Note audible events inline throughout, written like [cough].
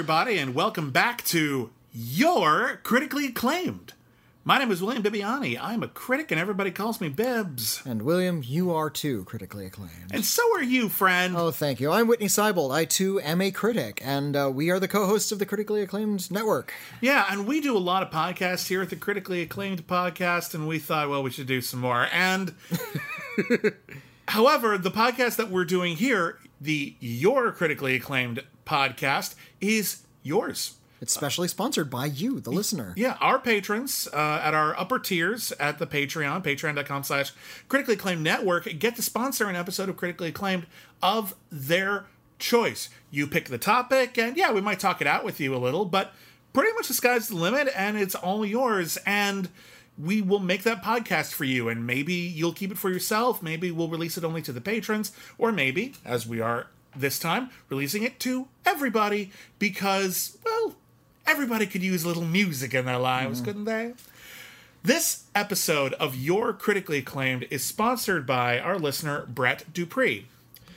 everybody, and welcome back to Your Critically Acclaimed. My name is William Bibbiani. I'm a critic, and everybody calls me Bibbs. And William, you are too critically acclaimed. And so are you, friend. Oh, thank you. I'm Whitney Seibold. I too am a critic, and uh, we are the co-hosts of the Critically Acclaimed Network. Yeah, and we do a lot of podcasts here at the Critically Acclaimed Podcast, and we thought, well, we should do some more. And [laughs] however, the podcast that we're doing here, the Your Critically Acclaimed Podcast, is yours. It's specially sponsored by you, the listener. Yeah, our patrons uh, at our upper tiers at the Patreon, patreon.com slash critically acclaimed network, get to sponsor an episode of Critically Acclaimed of their choice. You pick the topic, and yeah, we might talk it out with you a little, but pretty much the sky's the limit, and it's all yours. And we will make that podcast for you, and maybe you'll keep it for yourself. Maybe we'll release it only to the patrons, or maybe, as we are this time, releasing it to everybody because, well, everybody could use a little music in their lives, couldn't they? This episode of Your Critically Acclaimed is sponsored by our listener, Brett Dupree.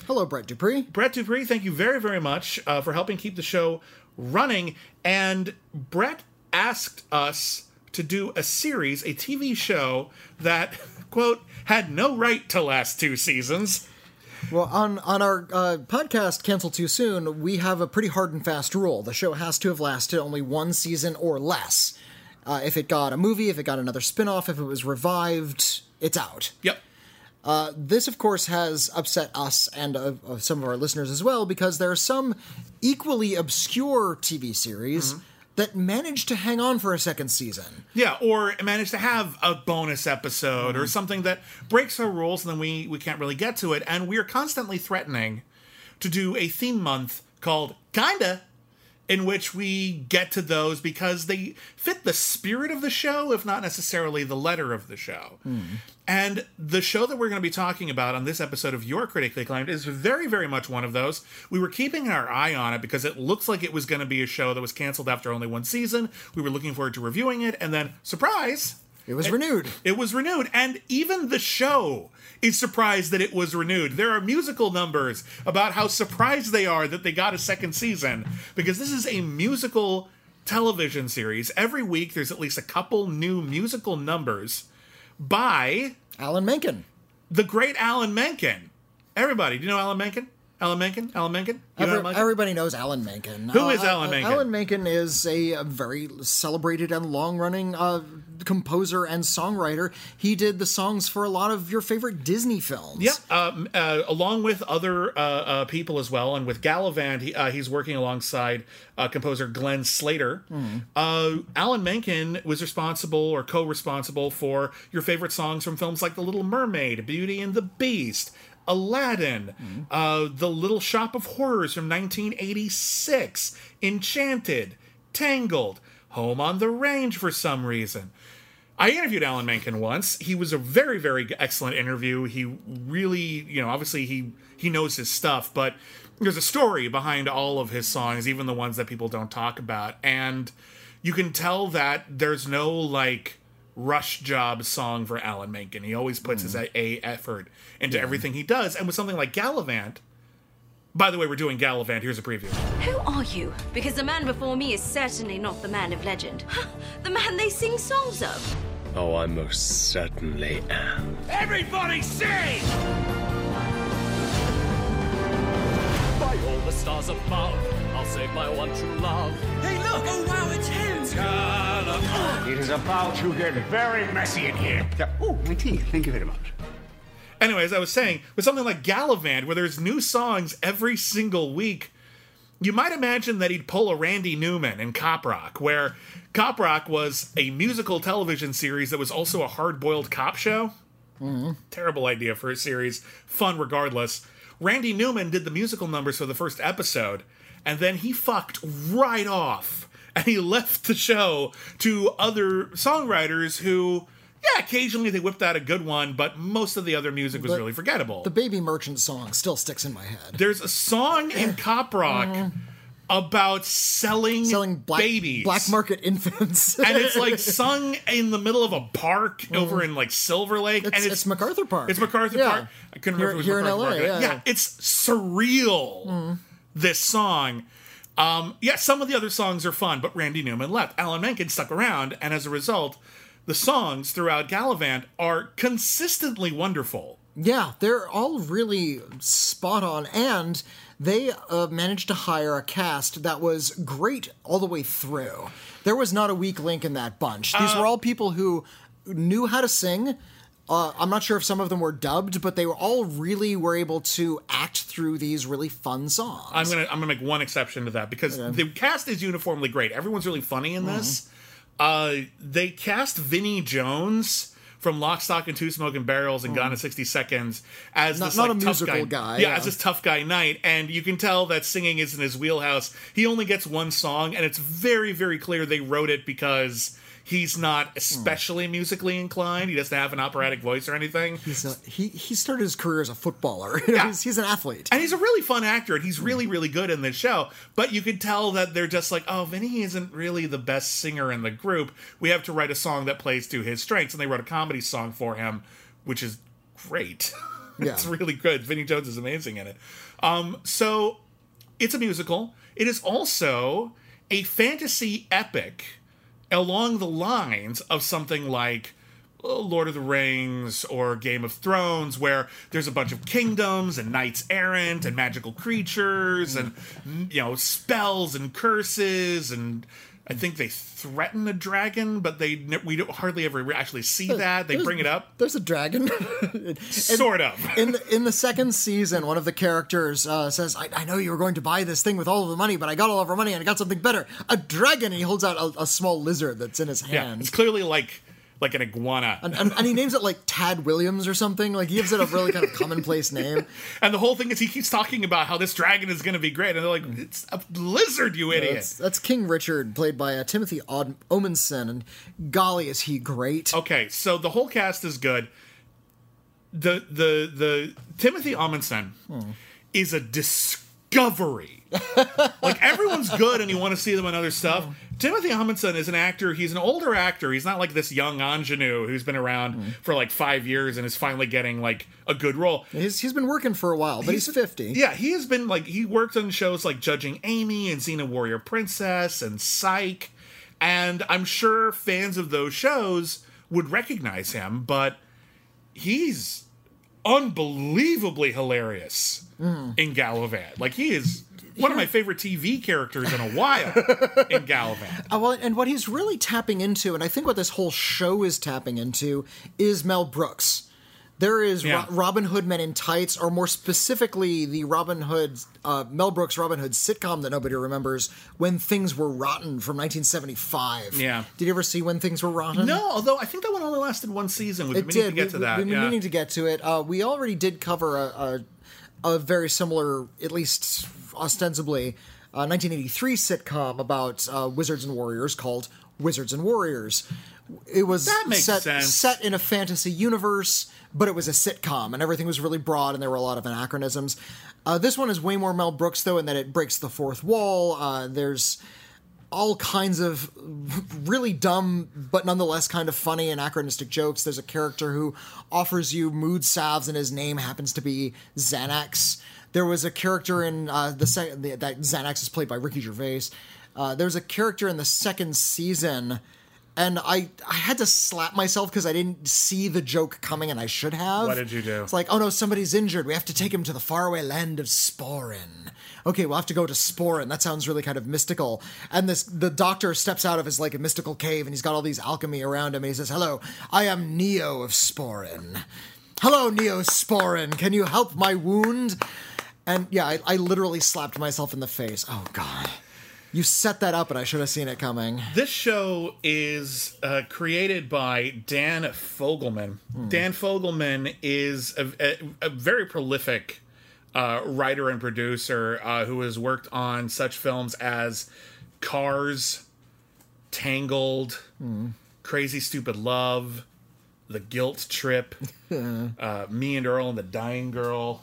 Hello, Brett Dupree. Brett Dupree, thank you very, very much uh, for helping keep the show running. And Brett asked us to do a series, a TV show that, [laughs] quote, had no right to last two seasons. Well, on on our uh, podcast, Cancel Too Soon, we have a pretty hard and fast rule. The show has to have lasted only one season or less. Uh, if it got a movie, if it got another spin-off, if it was revived, it's out. Yep. This, of course, has upset us and uh, uh, some of our listeners as well because there are some equally obscure TV series that managed to hang on for a second season. Yeah, or manage to have a bonus episode or hmm. something that breaks our rules and then we, we can't really get to it. And we are constantly threatening to do a theme month called Kinda, in which we get to those because they fit the spirit of the show, if not necessarily the letter of the show. And the show that we're going to be talking about on this episode of Your Critically Acclaimed is very, very much one of those. We were keeping our eye on it because it looks like it was going to be a show that was canceled after only one season. We were looking forward to reviewing it, and then, surprise! It was renewed. It was renewed, and even the show is surprised that it was renewed. There are musical numbers about how surprised they are that they got a second season because this is a musical television series. Every week, there's at least a couple new musical numbers by Alan Menken. the great Alan Menken. Everybody, do you know Alan Menken? Alan Menken? Alan Menken? Every- Alan Menken? everybody knows Alan Menken. Who is Alan Menken? Alan Menken is a, a very celebrated and long-running uh, composer and songwriter. He did the songs for a lot of your favorite Disney films. Yep, um, uh, along with other uh, uh, people as well, and with Galavant, he, uh, he's working alongside uh, composer Glenn Slater. Uh, Alan Menken was responsible or co-responsible for your favorite songs from films like The Little Mermaid, Beauty and the Beast, Aladdin, uh, The Little Shop of Horrors from 1986, Enchanted, Tangled, Home on the Range for some reason. I interviewed Alan Menken once. He was a very, very excellent interview. He really, you know, obviously he he knows his stuff, but there's a story behind all of his songs, even the ones that people don't talk about, and you can tell that there's no like rush job song for Alan Menken. He always puts his mm-hmm. a, a effort into everything he does, and with something like Galavant. By the way, we're doing Galavant. Here's a preview. Who are you? Because the man before me is certainly not the man of legend. the man they sing songs of. Oh, I most certainly am. Everybody sing! By all the stars stars above. I'll save my one true love. Hey, look! Oh, wow, it's him! It is about to get very messy in here. Oh, my tea. Thank you very much. Anyway, as I was saying, with something like Galavant, where there's new songs every single week, you might imagine that he'd pull a Randy Newman in Cop Rock, where Cop Rock was a musical television series that was also a hard boiled cop show. Mm-hmm. Terrible idea for a series, fun regardless. Randy Newman did the musical numbers for the first episode, and then he fucked right off. And he left the show to other songwriters who, yeah, occasionally they whipped out a good one, but most of the other music was But really forgettable. The Baby Merchant song still sticks in my head. There's a song in [clears throat] Cop Rock mm. about selling, Selling black, babies. black market infants. [laughs] and it's like [laughs] sung in the middle of a park mm. over in like Silver Lake. It's, and it's MacArthur Park. It's MacArthur Yeah. Park. I couldn't remember Here- if it was here in LA, Park. yeah. it's surreal. Mm. This song. Um, yeah, some of the other songs are fun, but Randy Newman left. Alan Menken stuck around, and as a result, the songs throughout Galavant are consistently wonderful. Yeah, they're all really spot on, and they uh, managed to hire a cast that was great all the way through. There was not a weak link in that bunch. These Uh, were all people who knew how to sing. Uh, I'm not sure if some of them were dubbed, but they were all really were able to act through these really fun songs. I'm gonna I'm gonna make one exception to that because the cast is uniformly great. Everyone's really funny in this. Uh, they cast Vinnie Jones from Lock, Stock, and Two Smoking Barrels and Gone in 60 Seconds as Not- this not like, a tough musical guy. guy, Yeah, yeah. as this tough guy knight, and you can tell that singing isn't his wheelhouse. He only gets one song, and it's very very clear they wrote it because. He's not especially musically inclined. He doesn't have an operatic voice or anything. He's he he started his career as a footballer. [laughs] Yeah. he's, he's an athlete. And he's a really fun actor, and he's really, really good in this show. But you could tell that they're just like, oh, Vinnie isn't really the best singer in the group. We have to write a song that plays to his strengths. And they wrote a comedy song for him, which is great. [laughs] Yeah. it's really good. Vinnie Jones is amazing in it. Um, so it's a musical. It is also a fantasy epic along the lines of something like uh, Lord of the Rings or Game of Thrones, where there's a bunch of kingdoms and knights errant and magical creatures and you know spells and curses and. I think they threaten a dragon, but they we don't hardly ever actually see that. They bring it up, There's a dragon. [laughs] sort of. in the, in the second season, one of the characters uh, says, I, "I know you were going to buy this thing with all of the money, but I got all of our money and I got something better: a dragon." And he holds out a, a small lizard that's in his Yeah, hand, it's clearly like like an iguana. and, and, and he names it like Tad Williams or something. Like he gives it a really kind of commonplace name. [laughs] And the whole thing is he keeps talking about how this dragon is going to be great, and they're like, "It's a lizard, you idiot." That's, that's King Richard, played by uh, Timothy Od- Omundson, and golly, is he great! Okay, so the whole cast is good. The the the Timothy Omundson is a discovery. like everyone's good and you want to see them in other stuff. Timothy Omundson is an actor. He's an older actor. He's not like this young ingenue who's been around mm-hmm. for like five years and is finally getting like a good role. He's he's been working for a while, but he's, fifty. Yeah, he has been like he worked on shows like Judging Amy and Xena Warrior Princess and Psych, and I'm sure fans of those shows would recognize him, but he's unbelievably hilarious in Galavant. Like he is one of my favorite TV characters in a while in [laughs] Galavant. Uh, well, and what he's really tapping into, and I think what this whole show is tapping into, is Mel Brooks. There is Yeah. Ro- Robin Hood Men in Tights, or more specifically, the Robin Hood, uh, Mel Brooks Robin Hood sitcom that nobody remembers, When Things Were Rotten from 1975. Yeah. Did you ever see When Things Were Rotten? No, although I think that one only lasted one season. We've It been meaning did. to get we, to that. We've been yeah. meaning to get to it. Uh, we already did cover a, a, a very similar, at least ostensibly, uh, 1983 sitcom about uh, wizards and warriors called Wizards and Warriors. It was That makes set, sense. set in a fantasy universe, but it was a sitcom, and everything was really broad, and there were a lot of anachronisms. Uh, this one is way more Mel Brooks, though, in that it breaks the fourth wall. Uh, there's all kinds of [laughs] really dumb but nonetheless kind of funny anachronistic jokes. There's a character who offers you mood salves and his name happens to be Xanax. There was a character in uh, the second that Xanax is played by Ricky Gervais. Uh, there was a character in the second season and I I had to slap myself because I didn't see the joke coming, and I should have. What did you do? It's like, oh no, somebody's injured. We have to take him to the faraway land of Sporin. Okay, we'll have to go to Sporin. That sounds really kind of mystical. And this the doctor steps out of his like a mystical cave, and he's got all these alchemy around him, and he says, "Hello, I am Neo of Sporin. Hello, Neosporin. Can you help my wound?" And yeah, I, I literally slapped myself in the face. Oh god. You set that up, and I should have seen it coming. This show is uh, created by Dan Fogelman. Dan Fogelman is a, a, a very prolific uh, writer and producer uh, who has worked on such films as Cars, Tangled, Crazy Stupid Love, The Guilt Trip, [laughs] uh, Me and Earl and the Dying Girl.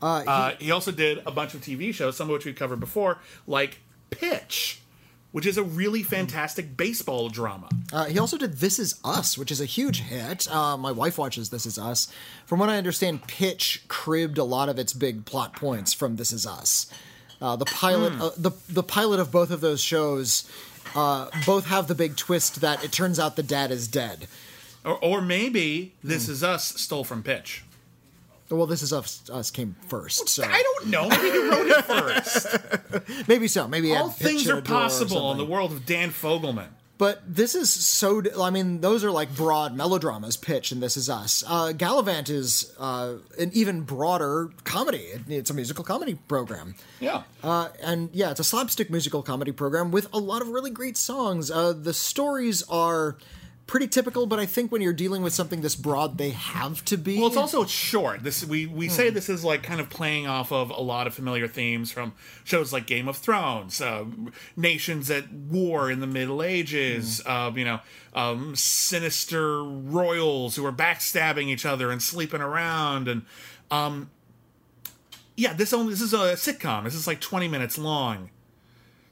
Uh, he- Uh, he also did a bunch of TV shows, some of which we covered before, like Pitch, which is a really fantastic baseball drama. Uh, he also did This Is Us, which is a huge hit. Uh, my wife watches This Is Us. From what I understand, Pitch cribbed a lot of its big plot points from This Is Us. Uh, the pilot, uh, the the pilot of both of those shows, uh, both have the big twist that it turns out the dad is dead. Or, or maybe This Is Us stole from Pitch. Well, This Is Us, us came first, so I don't know. Maybe he wrote it first. [laughs] maybe so. Maybe All things are a drawer or possible in the world of Dan Fogelman. But this is so. I mean, those are like broad melodramas. Pitch and This Is Us. Uh, Galavant is uh, an even broader comedy. It's a musical comedy program. Yeah. Uh, and yeah, it's a slapstick musical comedy program with a lot of really great songs. Uh, the stories are pretty typical, but I think when you're dealing with something this broad, they have to be. Well, it's also short. This we we Hmm. say this is like kind of playing off of a lot of familiar themes from shows like Game of Thrones, uh, nations at war in the Middle Ages, Hmm. uh, you know, um, sinister royals who are backstabbing each other and sleeping around, and um, yeah, this only this is a sitcom. This is like twenty minutes long.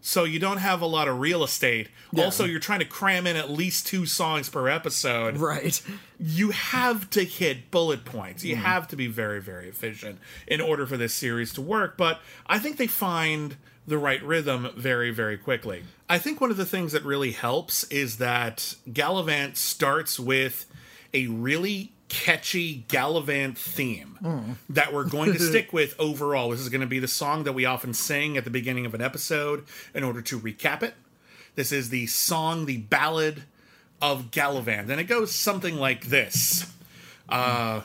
So you don't have a lot of real estate. Also, you're trying to cram in at least two songs per episode right. you have to hit bullet points. You mm-hmm. have to be very, very efficient in order for this series to work. But I think they find the right rhythm very, very quickly. I think one of the things that really helps is that Galavant starts with a really catchy Galavant theme that we're going to [laughs] stick with overall. This is going to be the song that we often sing at the beginning of an episode in order to recap it. This is the song, the ballad of Galavant, and it goes something like this. Uh,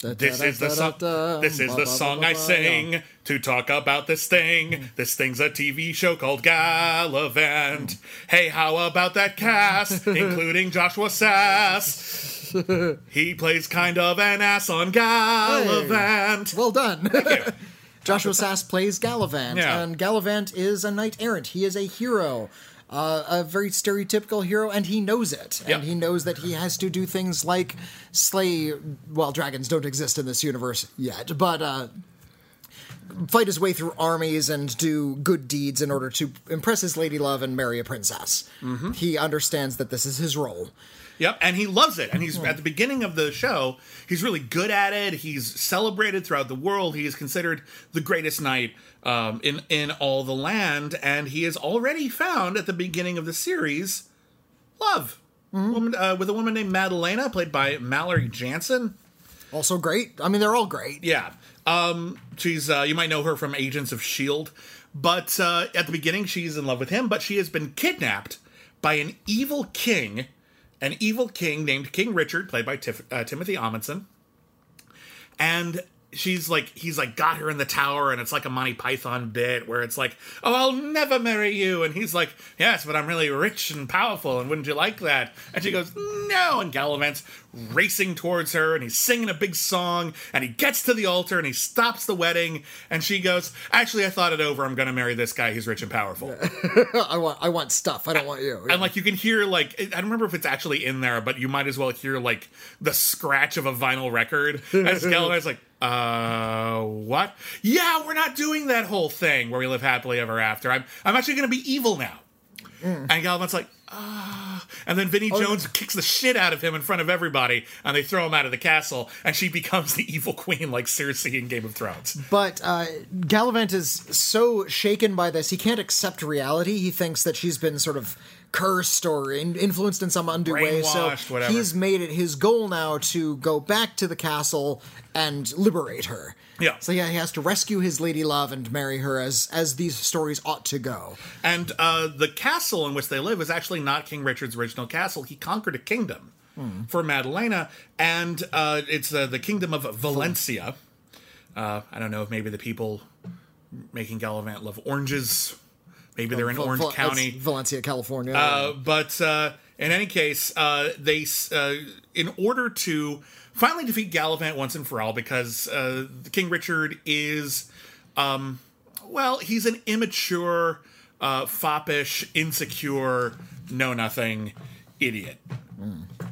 this is the song. This is the song I sing to talk about this thing. This thing's a TV show called Galavant. Hey, how about that cast, [laughs] including Joshua Sasse? [laughs] He plays kind of an ass on Galavant. Well done. [laughs] Joshua Sasse plays Galavant, Yeah. and Galavant is a knight errant. He is a hero, uh, a very stereotypical hero, and he knows it. And he knows that he has to do things like slay. Well, dragons don't exist in this universe yet, but uh, fight his way through armies and do good deeds in order to impress his lady love and marry a princess. Mm-hmm. He understands that this is his role. Yep, and he loves it. And he's at the beginning of the show, he's really good at it. He's celebrated throughout the world. He is considered the greatest knight um, in in all the land, and he has already found at the beginning of the series love woman, uh, with a woman named Madalena, played by Mallory Jansen. Also great. I mean, they're all great. Yeah, um, she's uh, you might know her from Agents of Shield, but uh, at the beginning she's in love with him, but she has been kidnapped by an evil king, an evil king named King Richard, played by Tif- uh, Timothy Omundson, and she's like he's like got her in the tower and it's like a monty python bit where it's like oh i'll never marry you. And he's like yes but i'm really rich and powerful and wouldn't you like that? And she goes no. And galavant's racing towards her and he's singing a big song and he gets to the altar and he stops the wedding and she goes actually i thought it over. I'm gonna marry this guy. He's rich and powerful. [laughs] I want, I want stuff. I don't want you. and like you can hear like I don't remember if it's actually in there, but you might as well hear like the scratch of a vinyl record as [laughs] Galavant's like, uh, what? Yeah, we're not doing that whole thing where we live happily ever after. I'm I'm actually gonna be evil now. Mm. And Galavant's like, ah. And then Vinnie Jones kicks the shit out of him in front of everybody, and they throw him out of the castle, and she becomes the evil queen like Cersei in Game of Thrones. But uh, Galavant is so shaken by this, he can't accept reality. He thinks that she's been sort of cursed or in- influenced in some undue way. So whatever. he's made it his goal now to go back to the castle and liberate her. Yeah. So yeah, he has to rescue his lady love and marry her as as these stories ought to go. And uh, the castle in which they live is actually not King Richard's original castle. He conquered a kingdom for Madalena, and uh, it's uh, the kingdom of Valencia. Uh, I don't know if maybe the people making Galavant love oranges. Maybe they're in Val- Orange Val- County. Valencia, California. Uh, but uh, in any case, uh, they uh, in order to finally defeat Galavant once and for all, because uh, King Richard is, um, well, he's an immature, uh, foppish, insecure, know nothing idiot,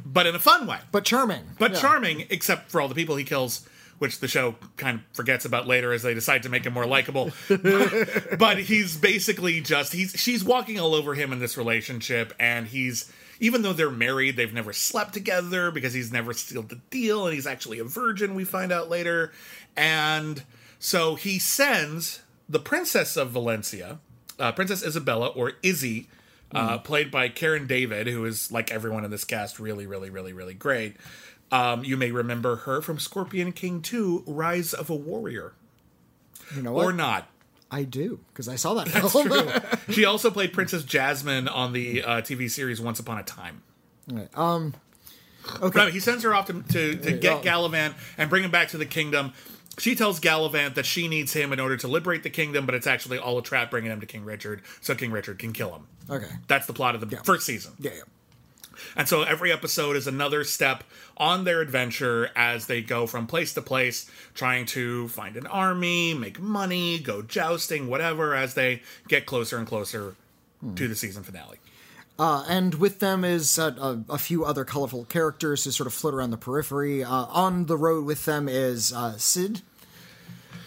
but in a fun way, but charming. but Yeah. charming, except for all the people he kills. Which the show kind of forgets about later as they decide to make him more likable. [laughs] but he's basically just he's she's walking all over him in this relationship and he's even though they're married they've never slept together because he's never sealed the deal and he's actually a virgin we find out later. And so he sends the princess of valencia uh, princess isabella or izzy uh, played by karen david who is like everyone in this cast really really really really great um, you may remember her from scorpion king 2 rise of a warrior You know what? or not I do because I saw that film. [laughs] she also played Princess Jasmine on the uh, TV series Once Upon a Time. um, okay. Right, he sends her off to, to, to get Galavant and bring him back to the kingdom. She tells Galavant that she needs him in order to liberate the kingdom, but it's actually all a trap bringing him to King Richard so King Richard can kill him. Okay. That's the plot of the first season. Yeah. yeah. And so every episode is another step on their adventure as they go from place to place, trying to find an army, make money, go jousting, whatever, as they get closer and closer to the season finale. Uh, and with them is uh, a, a few other colorful characters who sort of float around the periphery. Uh, on the road with them is uh, Sid,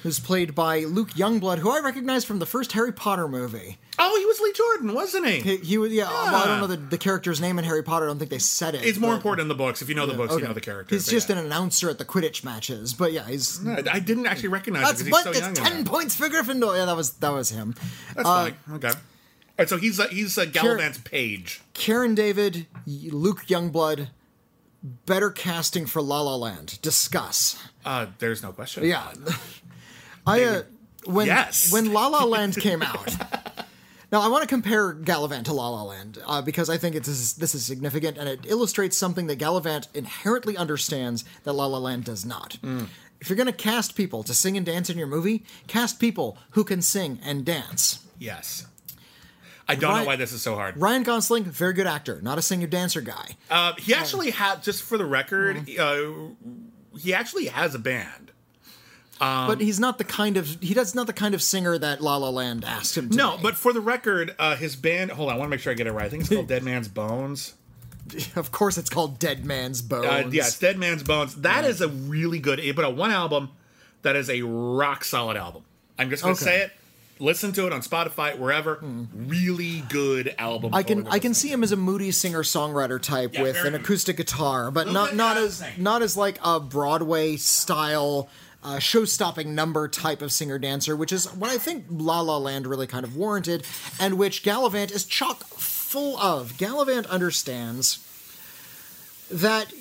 who's played by Luke Youngblood, who I recognize from the first Harry Potter movie. Oh, he was Lee Jordan, wasn't he? He, he was, yeah, Well, I don't know the, the character's name in Harry Potter. I don't think they said it. It's more but- important in the books. If you know the books, Okay. you know the character. He's but just yeah. an announcer at the Quidditch matches, but yeah, he's. I I didn't actually recognize That's him because he's so It's young. in ten that. points for Gryffindor. Yeah, that was that was him. That's Uh, fine. Okay. All right, so he's uh, he's uh, Galavant's page. Karen David, Luke Youngblood, better casting for La La Land. Discuss. Uh, there's no question. Yeah. [laughs] I uh, when Yes. when La La [laughs] Land came out. Now I want to compare Galavant to La La Land uh, because I think it is this is significant and it illustrates something that Galavant inherently understands that La La Land does not. If you're going to cast people to sing and dance in your movie, cast people who can sing and dance. Yes. I don't Ryan- know why this is so hard. Ryan Gosling, very good actor, not a singer dancer guy. Uh, he actually had, just for the record, Mm-hmm. uh, he actually has a band. Um, but he's not the kind of he does not the kind of singer that La La Land asked him to No, but for the record, uh, his band. Hold on, I want to make sure I get it right. I think it's called [laughs] Dead Man's Bones. [laughs] of course it's called Dead Man's Bones. Uh, yeah, it's Dead Man's Bones. That is a really good. Put out one album that is a rock solid album. I'm just gonna Okay. say it. Listen to it on Spotify, wherever. Really good album. I can I can see him as a moody singer songwriter type Yeah, with an acoustic guitar, but not not as sing. not as like a Broadway style uh, show-stopping number type of singer dancer, which is what I think La La Land really kind of warranted, and which Galavant is chock full of. Galavant understands that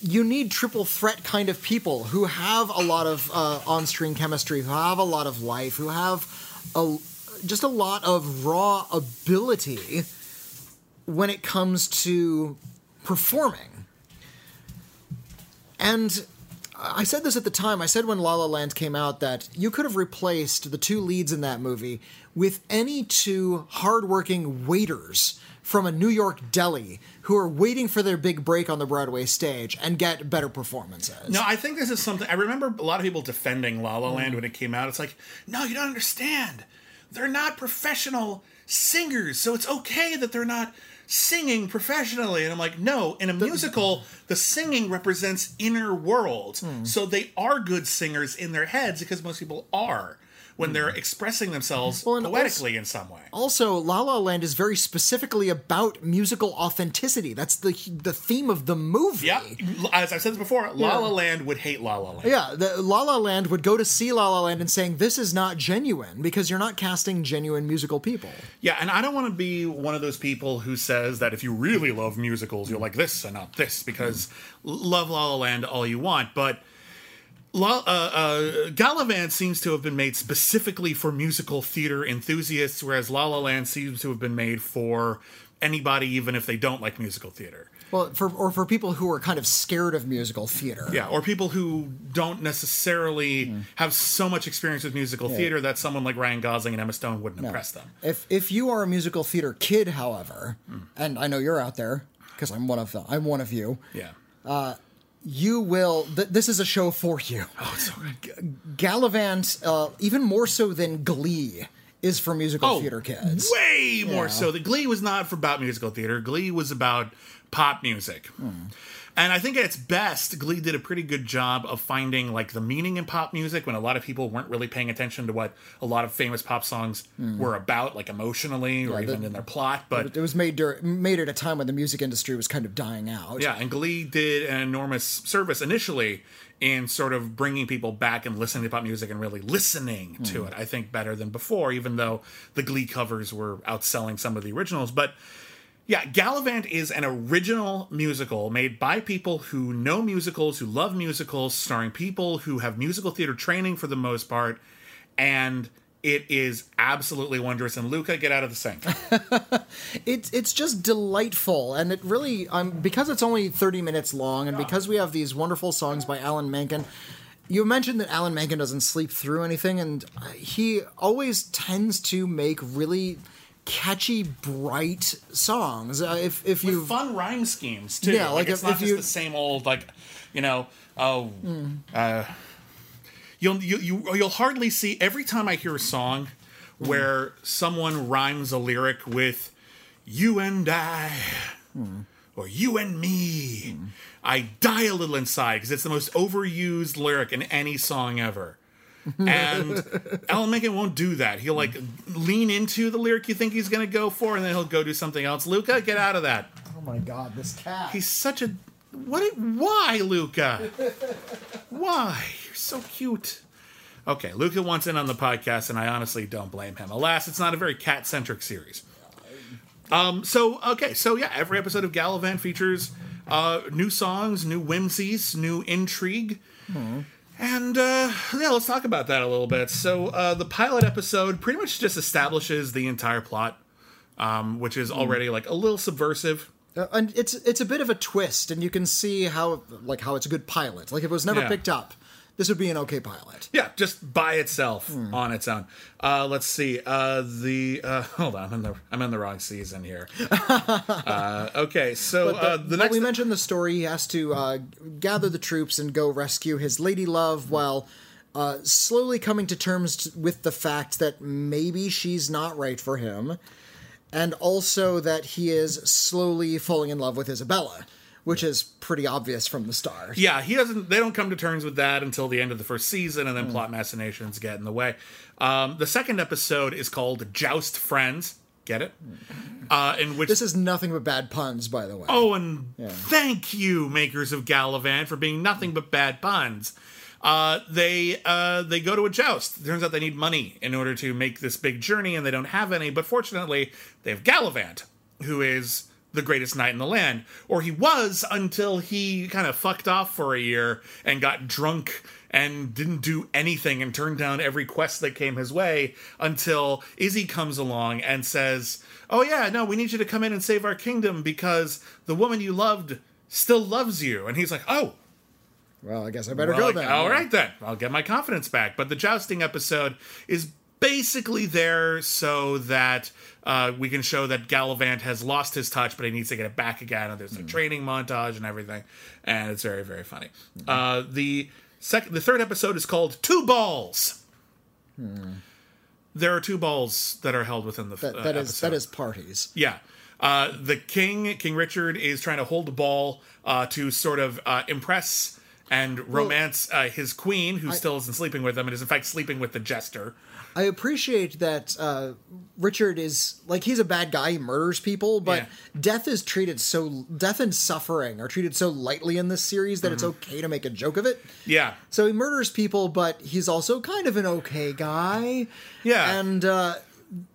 you need triple threat kind of people who have a lot of uh, on-screen chemistry, who have a lot of life, who have a, just a lot of raw ability when it comes to performing. And I said this at the time. I said when La La Land came out that you could have replaced the two leads in that movie with any two hardworking waiters from a New York deli who are waiting for their big break on the Broadway stage and get better performances. No, I think this is something. I remember a lot of people defending La Mm. La Land when it came out. It's like, no, you don't understand. They're not professional singers, so it's okay that they're not singing professionally. And I'm like, no, in a musical, the singing represents inner world. Hmm. So they are good singers in their heads because most people are. When they're hmm. expressing themselves Well, poetically in some way. Also, La La Land is very specifically about musical authenticity. That's the the theme of the movie. Yeah, as I've said this before, La Yeah. La Land would hate La La Land. Yeah, the La La Land would go to see La La Land and saying this is not genuine because you're not casting genuine musical people. Yeah, and I don't want to be one of those people who says that if you really love musicals, you'll like this and not this because hmm. love La La Land all you want, but La, uh, uh, Galavant seems to have been made specifically for musical theater enthusiasts, whereas La La Land seems to have been made for anybody, even if they don't like musical theater. Well, for or for people who are kind of scared of musical theater. Yeah, or people who don't necessarily have so much experience with musical theater that someone like Ryan Gosling and Emma Stone wouldn't impress them. If if you are a musical theater kid, however, Hmm. and I know you're out there because I'm one of the, I'm one of you. Yeah. You will th- this is a show for you Oh, it's so good. galavant uh, even more so than glee is for musical theater kids Oh, Way more Yeah. so. The Glee was not for about musical theater. Glee was about pop music. Hmm. And I think at its best, Glee did a pretty good job of finding like the meaning in pop music when a lot of people weren't really paying attention to what a lot of famous pop songs were about, like emotionally or Hmm. Yeah, the- even in their plot. But it was made dur- made at a time when the music industry was kind of dying out yeah, and Glee did an enormous service initially in sort of bringing people back and listening to pop music and really listening to it. I think better than before, even though the Glee covers were outselling some of the originals. But yeah, Galavant is an original musical made by people who know musicals, who love musicals, starring people who have musical theater training for the most part, and it is absolutely wondrous. And Luca, get out of the sink. [laughs] it's it's just delightful and it really um because it's only 30 minutes long and because we have these wonderful songs by alan menken you mentioned that alan menken doesn't sleep through anything and he always tends to make really catchy bright songs uh, if if you fun rhyme schemes too. Yeah, like, like it's if- not if just you- the same old like, you know, oh, uh, you'll you, you you'll hardly see every time I hear a song where someone rhymes a lyric with "you and I" or "you and me." I die a little inside because it's the most overused lyric in any song ever. And Alan Menken won't do that. He'll like lean into the lyric you think he's going to go for, and then he'll go do something else. Luca, get out of that. oh my god this cat He's such a what? Why, Luca? Why? You're so cute. Okay, Luca wants in on the podcast, and I honestly don't blame him. Alas, it's not a very cat centric series. Um. So okay. So yeah, every episode of Galavant features uh, new songs, new whimsies, new intrigue. And uh, yeah, let's talk about that a little bit. So uh, the pilot episode pretty much just establishes the entire plot, um, which is already like a little subversive. Uh, and it's it's a bit of a twist and you can see how like how it's a good pilot like if it was never Yeah. picked up this would be an okay pilot Yeah, just by itself on its own. Uh, let's see. Uh, the uh, [laughs] hold on, I'm in the I'm in the wrong season here. [laughs] uh, okay, so uh, the next we mentioned the story. He has to uh, gather the troops and go rescue his lady love while uh, slowly coming to terms t- with the fact that maybe she's not right for him, and also that he is slowly falling in love with Isabella, which is pretty obvious from the start. yeah, he doesn't. They don't come to terms with that until the end of the first season, and then Hmm. plot machinations get in the way. Um, the second episode is called "Joust Friends." Get it? Uh, in which This is nothing but bad puns, by the way. Oh, and thank you, makers of Galavant, for being nothing but bad puns. Uh, they uh, they go to a joust. Turns out they need money in order to make this big journey, and they don't have any. But fortunately, they have Galavant, who is the greatest knight in the land, or he was until he kind of fucked off for a year and got drunk and didn't do anything and turned down every quest that came his way until Izzy comes along and says, "Oh yeah, no, we need you to come in and save our kingdom because the woman you loved still loves you." And he's like, "Oh, Well, I guess I better we're go like, then. All right then, I'll get my confidence back. But the jousting episode is basically there so that uh, we can show that Galavant has lost his touch, but he needs to get it back again. And there's a training montage and everything, and it's very very funny. Uh, the second, the third episode is called Two Balls. There are two balls that are held within the That, uh, that is episode. that is parties. Yeah. Uh, the king, King Richard, is trying to hold the ball uh, to sort of uh, impress and romance uh, his queen, who still isn't sleeping with him, and is in fact sleeping with the jester. I appreciate that uh, Richard is like he's a bad guy. He murders people, but Yeah. death is treated so death and suffering are treated so lightly in this series that it's Mm-hmm. okay to make a joke of it. Yeah, So he murders people, but he's also kind of an okay guy. Yeah. and uh,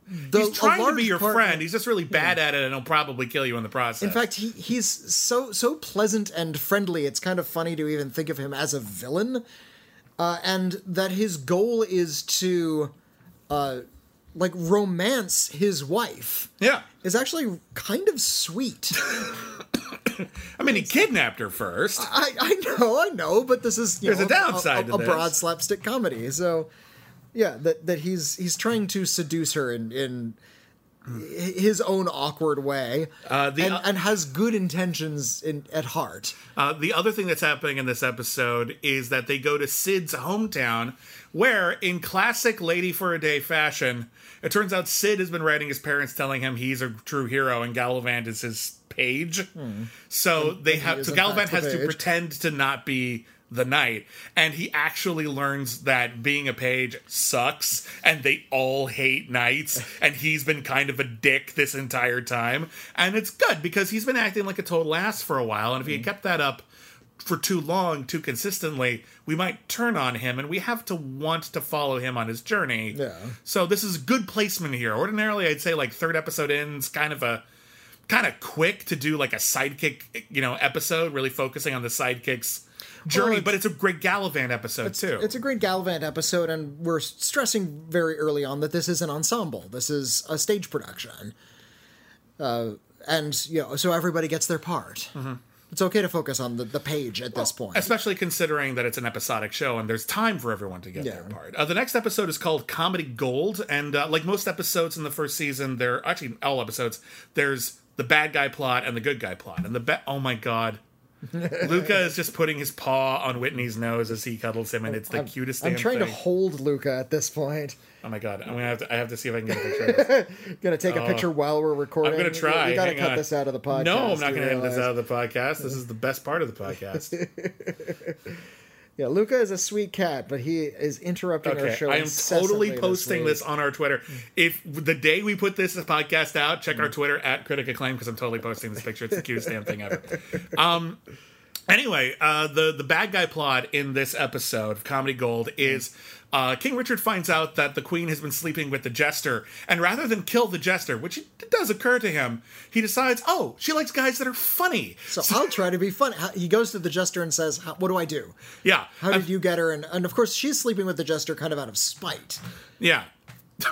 the, he's trying to be your part- friend. He's just really bad at it, and he'll probably kill you in the process. In fact, he he's so so pleasant and friendly. It's kind of funny to even think of him as a villain, uh, and that his goal is to, uh, like romance his wife. yeah. Is actually kind of sweet. [coughs] I mean, he kidnapped her first. I, I know, I know, but this is you There's know, a downside a, a this. broad slapstick comedy. So, yeah, that that he's he's trying to seduce her in in his own awkward way, Uh, the- and, and has good intentions in at heart. Uh, the other thing that's happening in this episode is that they go to Sid's hometown, where, in classic Lady for a Day fashion, it turns out Sid has been writing his parents telling him he's a true hero and Galavant is his page. So they have so Galavant has to pretend to not be the knight, and he actually learns that being a page sucks, and they all hate knights, [laughs] and he's been kind of a dick this entire time, and it's good because he's been acting like a total ass for a while, and if he had mm-hmm. kept that up for too long, too consistently, we might turn on him, and we have to want to follow him on his journey. Yeah. So this is good placement here. Ordinarily, I'd say like third episode ends, kind of a kind of quick to do like a sidekick, you know, episode, really focusing on the sidekick's journey. it's- but it's a great Galavant episode too. It's a great Galavant episode, and we're stressing very early on that this is an ensemble. This is a stage production, uh, and you know, so everybody gets their part. Mm-hmm. It's okay to focus on the, the page at this point. Especially considering that it's an episodic show and there's time for everyone to get Yeah. their part. Uh, the next episode is called Comedy Gold, and uh, like most episodes in the first season, there actually all episodes. There's the bad guy plot and the good guy plot, and the ba- oh my god, [laughs] Luca is just putting his paw on Whitney's nose as he cuddles him, and it's the cutest. Thing. I'm trying to hold Luca at this point. Oh my god, I'm gonna have to. I have to see if I can get a picture. [laughs] Gonna take a uh, picture while we're recording. Oh. I'm gonna try. You, gotta Hang cut on. this out of the podcast. No, I'm not gonna edit this out of the podcast. This is the best part of the podcast. [laughs] Yeah, Luca is a sweet cat, but he is interrupting our show. I am totally posting week. this on our Twitter. If the day we put this podcast out, check our Twitter at Critic Acclaim because I'm totally posting this picture. It's the cutest damn thing ever. Um. Anyway, uh, the the bad guy plot in this episode of Comedy Gold is uh, King Richard finds out that the Queen has been sleeping with the Jester, and rather than kill the Jester, which it does occur to him, he decides, oh, she likes guys that are funny. So I'll try to be funny. He goes to the jester and says, "What do I do? Yeah, How did you get her?" And, and of course, she's sleeping with the jester kind of out of spite. yeah.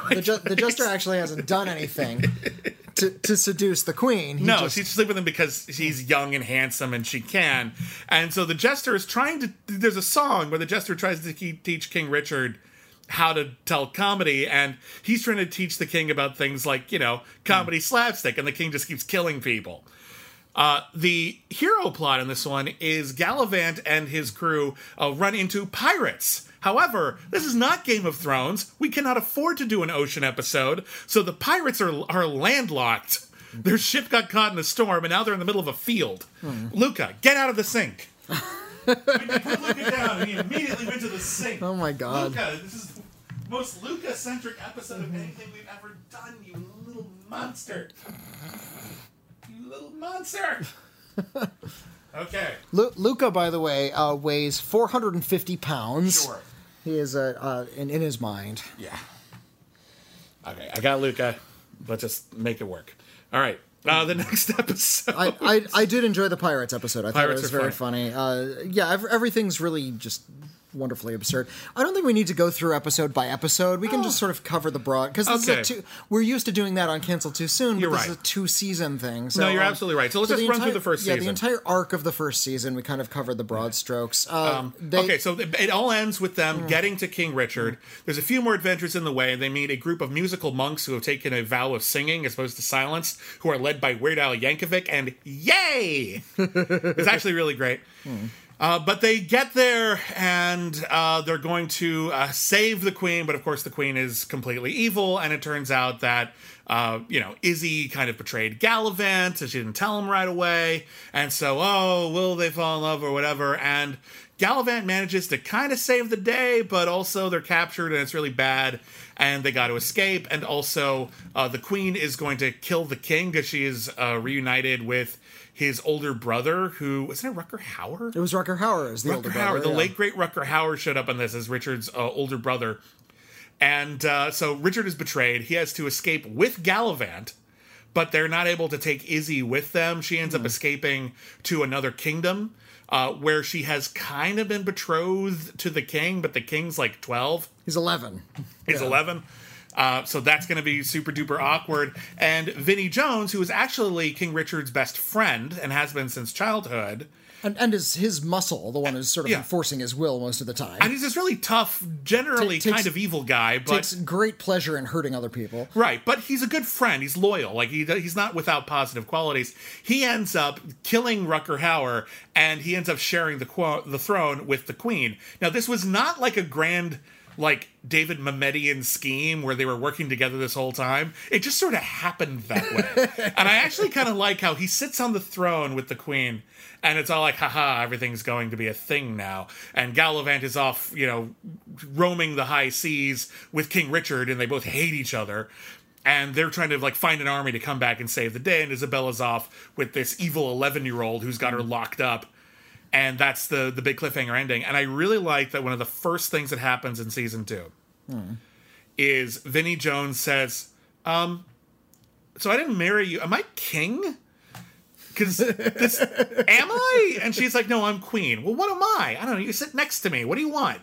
The, ju- the jester actually hasn't done anything [laughs] to, to seduce the queen. He No, just- she's sleeping with him because he's young and handsome and she can. And so the jester is trying to. There's a song where the jester tries to teach King Richard how to tell comedy, and he's trying to teach the king about things like, you know, comedy slapstick, and the king just keeps killing people. Uh, the hero plot in this one is Galavant and his crew uh, run into pirates. However, this is not Game of Thrones. We cannot afford to do an ocean episode, so the pirates are are landlocked. Their ship got caught in a storm, and now they're in the middle of a field. Luca, get out of the sink. [laughs] we put Luca down, and he immediately went to the sink. Oh my God. Luca, this is the most Luca-centric episode of anything we've ever done. You little monster. You little monster. [laughs] okay. Lu- Luca, by the way, uh, weighs 450 pounds. Sure. He is uh, uh, in, in his mind. Yeah. Okay, I got Luca. Let's just make it work. All right. Uh, the [laughs] next episode. I, I I did enjoy the pirates episode. I thought Pirates it was very funny. Uh, yeah, everything's really just wonderfully absurd. I don't think we need to go through episode by episode. We can just sort of cover the broad because Oh. Okay. two, we're used to doing that on Cancel Too Soon. But You're this right. is a two season thing. So, No, you're um, absolutely right. So let's just run through the first yeah, season. the entire arc of the first season. We kind of covered the broad strokes. Uh, they, okay, so it it all ends with them getting to King Richard. There's a few more adventures in the way. They meet a group of musical monks who have taken a vow of singing as opposed to silence, who are led by Weird Al Yankovic, and yay! [laughs] it's actually really great. Uh, but they get there and uh, they're going to uh, save the queen, but of course the queen is completely evil, and it turns out that uh, you know Izzy kind of betrayed Galavant, and she didn't tell him right away, and so oh, will they fall in love or whatever? And Galavant manages to kind of save the day, but also they're captured and it's really bad, and they got to escape. And also, uh, the queen is going to kill the king because she is reunited with his older brother, who wasn't it Rutger Hauer? It was Rutger Hauer as the Rutger older Hauer, brother. the yeah. late great Rutger Hauer showed up on this as Richard's uh, older brother, and uh, so Richard is betrayed. He has to escape with Galavant, but they're not able to take Izzy with them. She ends Hmm. up escaping to another kingdom. Uh, where she has kind of been betrothed to the king, but the king's like 12. He's 11. He's 11. Uh, so that's going to be super duper awkward. And Vinnie Jones, who is actually King Richard's best friend and has been since childhood, And, and is his muscle, the one who's sort of Yeah. enforcing his will most of the time. and he's this really tough, generally Ta- takes- kind of evil guy, but takes great pleasure in hurting other people. right. But he's a good friend. He's loyal. Like he he's not without positive qualities. He ends up killing Rutger Hauer, and he ends up sharing the qu- the throne with the queen. Now this was not like a grand like David Mametian scheme where they were working together this whole time. It just sort of happened that way. [laughs] and I actually kind of like how he sits on the throne with the queen and it's all like, haha, everything's going to be a thing now. And Galavant is off, you know, roaming the high seas with King Richard, and they both hate each other. And they're trying to like find an army to come back and save the day. And Isabella's off with this evil eleven year old who's got her mm. locked up. And that's the the big cliffhanger ending. And I really like that one of the first things that happens in season two is Vinnie Jones says, um, so I didn't marry you. Am I king? Because this am I? And she's like, no, I'm queen. Well, what am I? I don't know. You sit next to me. What do you want?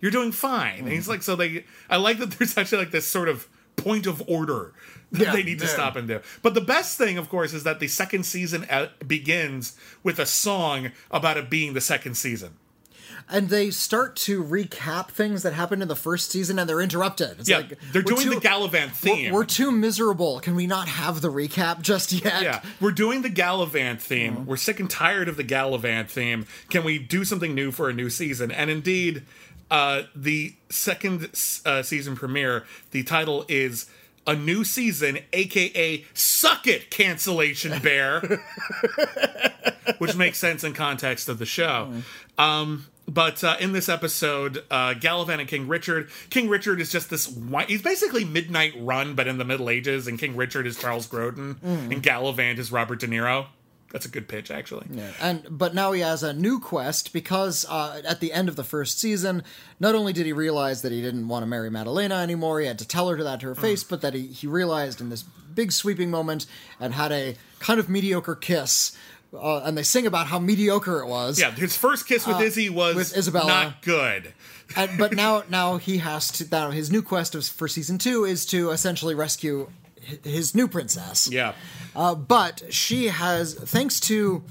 You're doing fine. And he's like, so they. I like that there's actually like this sort of point of order that Yeah, they need to yeah. stop and do. But the best thing, of course, is that the second season uh, begins with a song about it being the second season. And they start to recap things that happened in the first season and they're interrupted. It's Yeah, like, they're doing too- the Galavant theme. We're, we're too miserable. Can we not have the recap just yet? Yeah, we're doing the Galavant theme. We're sick and tired of the Galavant theme. Can we do something new for a new season? And indeed, uh, the second uh, season premiere, the title is A New Season, aka Suck It, Cancellation Bear. [laughs] Which makes sense in context of the show. Um, but uh, in this episode, uh, Galavant and King Richard. King Richard is just this. wi- He's basically Midnight Run, but in the Middle Ages, and King Richard is Charles Grodin, and Galavant is Robert De Niro. That's a good pitch, actually. Yeah. And but now he has a new quest because uh, at the end of the first season, not only did he realize that he didn't want to marry Madalena anymore, he had to tell her that to her face, but that he, he realized in this big sweeping moment and had a kind of mediocre kiss. Uh, and they sing about how mediocre it was. Yeah, his first kiss with Izzy was Uh, with Isabella. not good. And, but now, now he has to. Now his new quest for season two is to essentially rescue his new princess. Yeah. Uh, but she has, thanks to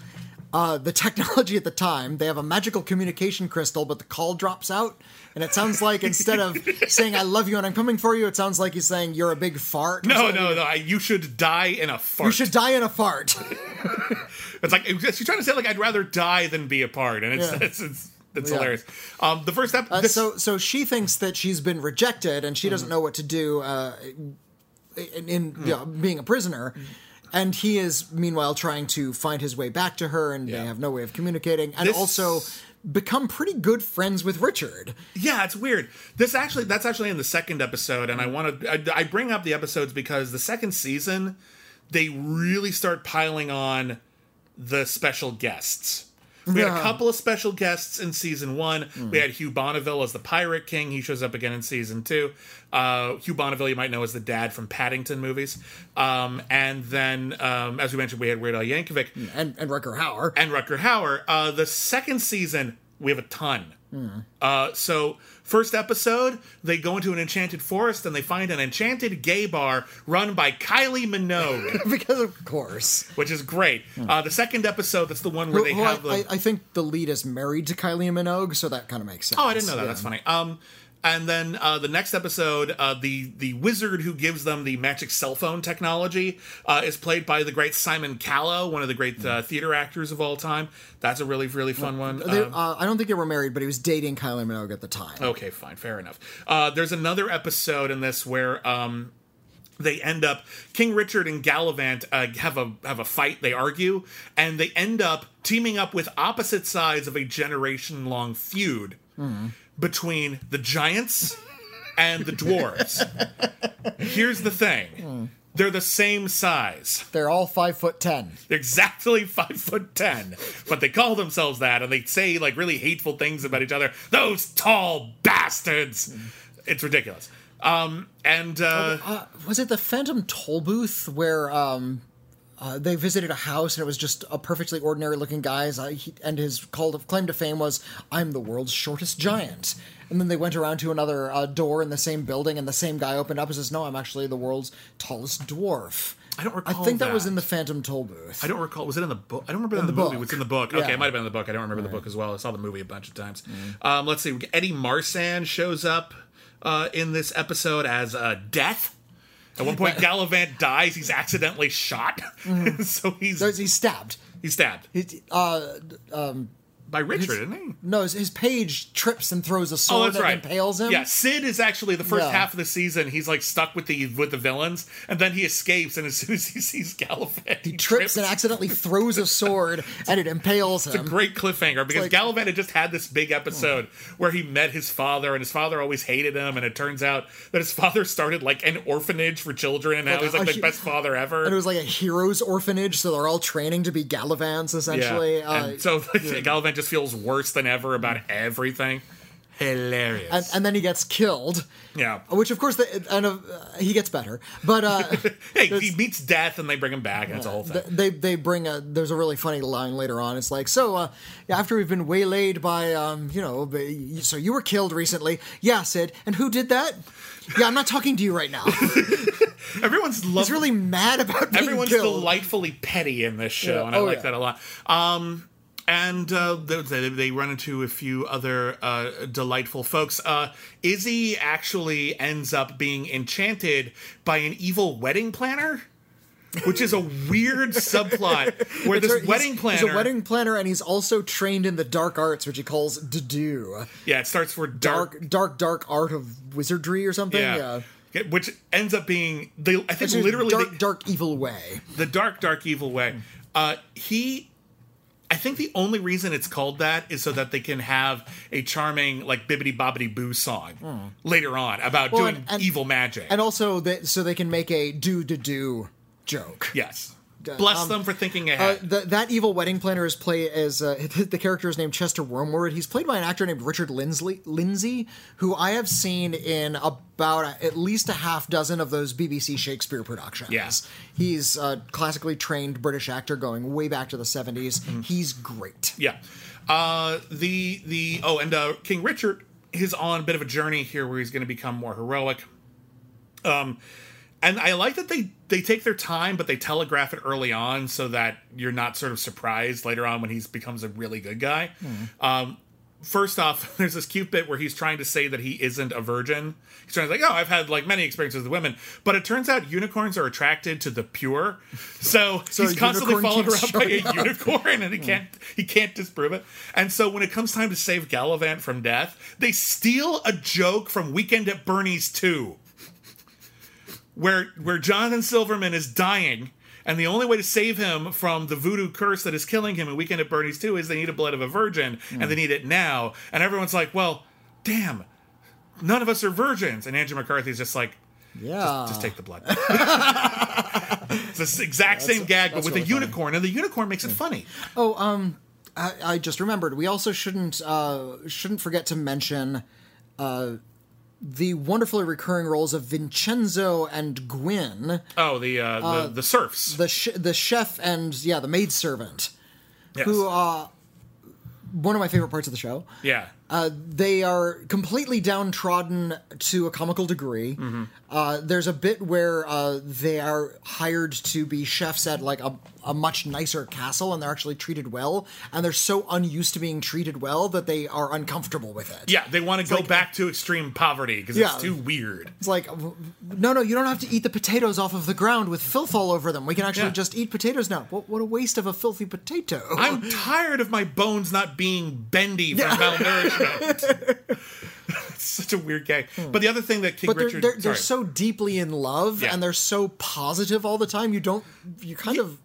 uh, the technology at the time, they have a magical communication crystal, but the call drops out. And it sounds like [laughs] instead of saying, I love you and I'm coming for you, it sounds like he's saying, You're a big fart. No, something. no, no. I, you should die in a fart. You should die in a fart. [laughs] It's like she's trying to say like I'd rather die than be a part, and it's Yeah. it's, it's, it's Yeah. hilarious. Um, the first Uh, episode. so, so she thinks that she's been rejected and she doesn't know what to do uh, in, in hmm. you know, being a prisoner. Hmm. And he is, meanwhile, trying to find his way back to her, and Yeah. they have no way of communicating. And This- also become pretty good friends with Richard. Yeah, it's weird. This actually that's actually in the second episode, and I want to I, I bring up the episodes because the second season they really start piling on the special guests. We had a couple of special guests in season one. Hmm. We had Hugh Bonneville as the Pirate King. He shows up again in season two. Uh, Hugh Bonneville, you might know as the dad from Paddington movies. Um, and then, um, as we mentioned, we had Weird Al Yankovic And, and Rutger Hauer. and Rutger Hauer. Uh, the second season, we have a ton. Uh, so, first episode, they go into an enchanted forest and they find an enchanted gay bar run by Kylie Minogue, [laughs] because of course. which is great. Uh, the second episode, that's the one where Who- they who have I, the. I, I think the lead is married to Kylie Minogue, so that kind of makes sense. Oh, I didn't know that. Yeah. That's funny. Um, and then uh, the next episode, uh, the the wizard who gives them the magic cell phone technology uh, is played by the great Simon Callow, one of the great uh, theater actors of all time. That's a really really fun one. They- Um, uh, I don't think they were married, but he was dating Kylie Minogue at the time. Okay, fine, fair enough. Uh, there's another episode in this where um, they end up King Richard and Galavant uh, have a have a fight. They argue, and they end up teaming up with opposite sides of a generation long feud between the giants and the dwarves. Here's the thing: they're the same size. They're all five foot ten. Exactly five foot ten, but they call themselves that, and they say like really hateful things about each other. Those tall bastards! It's ridiculous. Um, and uh, Uh, was it the Phantom Toll Booth where um, uh, they visited a house and it was just a perfectly ordinary looking guy, uh, he, and his call to, claim to fame was "I'm the world's shortest giant." And then they went around to another uh, door in the same building, and the same guy opened up and says, "No, I'm actually the world's tallest dwarf." I don't recall. I think that, was in the Phantom Toll Booth. I don't recall. Was it in the book? I don't remember in In the, the movie. book. It's in the book. Yeah. Okay, it might have been in the book. I don't remember the book as well. I saw the movie a bunch of times. Um, let's see. Eddie Marsan shows up uh, in this episode as uh, Death. At one point, Galavant dies. He's accidentally shot, [laughs] so he's So he's stabbed. he's stabbed He- uh, by Richard, isn't he? no, his, his page trips and throws a Oh, sword that's that right. impales him. Yeah, Sid is actually the first Yeah. half of the season. He's like stuck with the with the villains, and then he escapes. And as soon as he sees Galavant, he, trips and accidentally [laughs] throws a sword and it impales him. It's a great cliffhanger because like- Galavant had just had this big episode where he met his father, and his father always hated him, and it turns out that his [laughs] father started like an orphanage for children, and now he's like the hu- best father ever. and it was like a hero's orphanage, so they're all training to be Galavants, essentially. yeah. Uh, and so [laughs] like, Galavant just feels worse than ever about everything. Hilarious. and, and then he gets killed, yeah. which of course, the, and uh, he gets better. But uh, [laughs] Hey, he meets death, and they bring him back, and it's a whole thing. they they bring a. There's a really funny line later on. It's like, so uh, after we've been waylaid by, um, you know, so you were killed recently. Yeah, Sid. And who did that? Yeah, I'm not talking to you right now. [laughs] Everyone's love- He's really mad about being Everyone's killed. delightfully petty in this show, Yeah. and I Oh, like yeah. that a lot. Um, and uh, they, they run into a few other uh, delightful folks. Uh, Izzy actually ends up being enchanted by an evil wedding planner, which is a weird [laughs] subplot where It's this he's- wedding planner. He's a wedding planner, and he's also trained in the dark arts, which he calls do yeah, it starts for dark. dark, dark, dark art of wizardry or something. yeah. Yeah, Which ends up being the I think literally dark, they- dark, evil way. the dark, dark, evil way. Uh, he, I think the only reason it's called that is so that they can have a charming like bibbity bobbity boo song hmm. later on about. Well, doing and- and- evil magic. And also, that so they can make a do to do joke. yes, bless um, them for thinking Uh, ahead. the, that evil wedding planner is play as uh, [laughs] the character is named Chester Wormwood. He's played by an actor named Richard Lindsay, Lindsay, who I have seen in about a, at least a half dozen of those BBC Shakespeare productions. Yeah. he's a classically trained British actor going way back to the 70s. Mm. He's great. yeah, uh, the the oh, and uh, King Richard is on a bit of a journey here where he's going to become more heroic. Um, and I like that they they take their time, but they telegraph it early on so that you're not sort of surprised later on when he becomes a really good guy. Um, first off, [laughs] there's this cute bit where he's trying to say that he isn't a virgin. He's trying to like, oh, I've had like many experiences with women, but it turns out unicorns are attracted to the pure. [laughs] So, So he's constantly followed around by a up. unicorn, and he can't he can't disprove it. And so when it comes time to save Galavant from death, they steal a joke from Weekend at Bernie's 2 where where Jonathan Silverman is dying, and the only way to save him from the voodoo curse that is killing him in Weekend at Bernie's 2 is they need a blood of a virgin, and they need it now. And everyone's like, well, damn, none of us are virgins. And Andrew McCarthy's just like, Yeah. just take the blood. [laughs] it's the exact same gag, but with really a funny. unicorn, and the unicorn makes it funny. Oh, um, I, I just remembered. We also shouldn't uh, shouldn't forget to mention uh, the wonderfully recurring roles of Vincenzo and Gwynne, Oh, the uh, the, the serfs. the sh- the chef and yeah, the maidservant, yes. who uh, one of my favorite parts of the show. yeah. Uh, they are completely downtrodden to a comical degree. Mm-hmm. Uh, there's a bit where uh, they are hired to be chefs at like a, a much nicer castle, and they're actually treated well. And they're so unused to being treated well that they are uncomfortable with it. Yeah, they want to go like- back to extreme poverty because Yeah. it's too weird. It's like, no, no, you don't have to eat the potatoes off of the ground with filth all over them. We can actually Yeah. just eat potatoes now. What, what a waste of a filthy potato. I'm tired of my bones not being bendy from malnourishment. [laughs] such a weird gag. But the other thing that King Hmm. but they're, Richard, they're, they're so deeply in love Yeah. and they're so positive all the time. You don't, you kind of,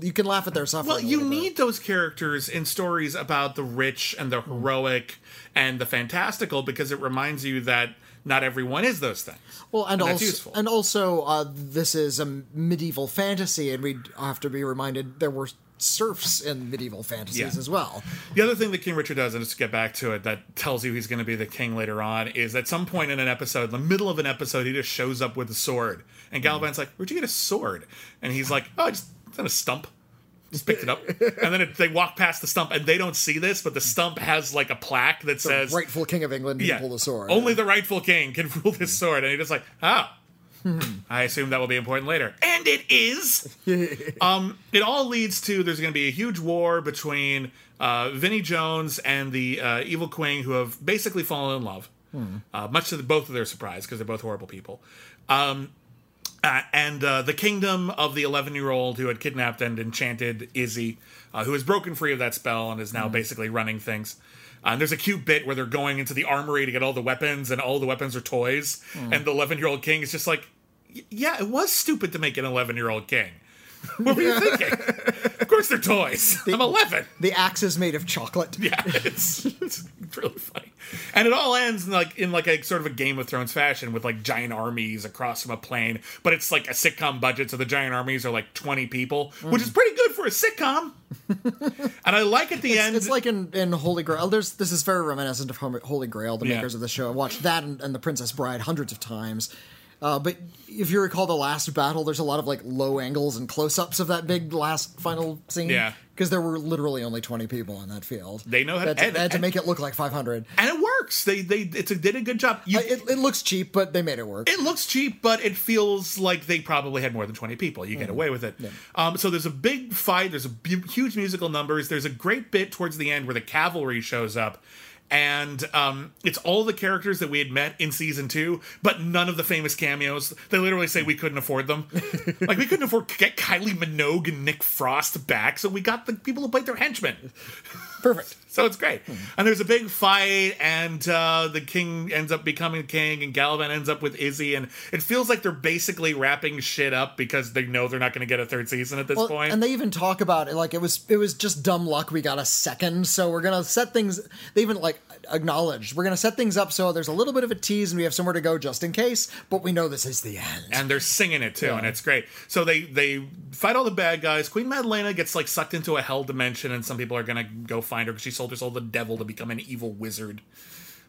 you can laugh at their suffering. Well, you need those characters in stories about the rich and the heroic and the fantastical because it reminds you that not everyone is those things. Well, and, that's also, useful. and also, uh, this is a medieval fantasy, and we have to be reminded there were serfs in medieval fantasies Yeah. as well. The other thing that King Richard does, and just to get back to it, that tells you he's going to be the king later on, is at some point in an episode, in the middle of an episode, he just shows up with a sword. And Galavan's like, Where'd you get a sword? And he's like, Oh, I just it's on a stump. Just picked it up. And then it, they walk past the stump, and they don't see this, but the stump has like a plaque that says, Rightful king of England can yeah, pull the sword. Only the rightful king can [laughs] rule this sword. And you're just like, Oh. I assume that will be important later. And it is. [laughs] um, it all leads to there's going to be a huge war between uh, Vinnie Jones and the uh, Evil Queen, who have basically fallen in love, uh, much to the, both of their surprise because they're both horrible people. Um, uh, and uh, the kingdom of the 11 year old who had kidnapped and enchanted Izzy, uh, who has broken free of that spell and is now basically running things. Uh, and there's a cute bit where they're going into the armory to get all the weapons, and all the weapons are toys. And the 11 year old king is just like, Yeah, it was stupid to make an 11 year old king. [laughs] what were you thinking? of course they're toys. I'm 11. the axe is made of chocolate. Yeah, [laughs] it's, it's really funny, and it all ends in like in like a sort of a Game of Thrones fashion with like giant armies across from a plane, but it's like a sitcom budget, so the giant armies are like twenty people, which is pretty good for a sitcom. [laughs] and I like at the end, It's like in, in Holy Grail. There's this is very reminiscent of Holy Grail, the Yeah. makers of the show. I watched that and, and The Princess Bride hundreds of times. Uh, but if you recall the last battle, there's a lot of like low angles and close ups of that big last final scene. Yeah. Because there were literally only 20 people in that field. They know how to They had to, edit, they had to and- make it look like 500. and it works. They they it's a, did a good job. You, Uh, It, it looks cheap, but they made it work. it looks cheap, but it feels like they probably had more than 20 people. You get away with it. Um, so there's a big fight. There's a huge musical numbers. There's a great bit towards the end where the cavalry shows up. And um, it's all the characters that we had met in season two, but none of the famous cameos. They literally say we couldn't afford them. [laughs] like, we couldn't afford to get Kylie Minogue and Nick Frost back, so we got the people who played their henchmen. Perfect. [laughs] So it's great. And there's a big fight, and uh, the king ends up becoming king, and Galavan ends up with Izzy, and it feels like they're basically wrapping shit up because they know they're not going to get a third season at this Well, point. and they even talk about it like it was it was just dumb luck we got a second so we're gonna set things they even like acknowledged we're gonna set things up so there's a little bit of a tease and we have somewhere to go just in case but we know this is the end and they're singing it too, and it's great. So they they fight all the bad guys. Queen Madalena gets like sucked into a hell dimension, and some people are gonna go find her because she sold her soul to the devil to become an evil wizard.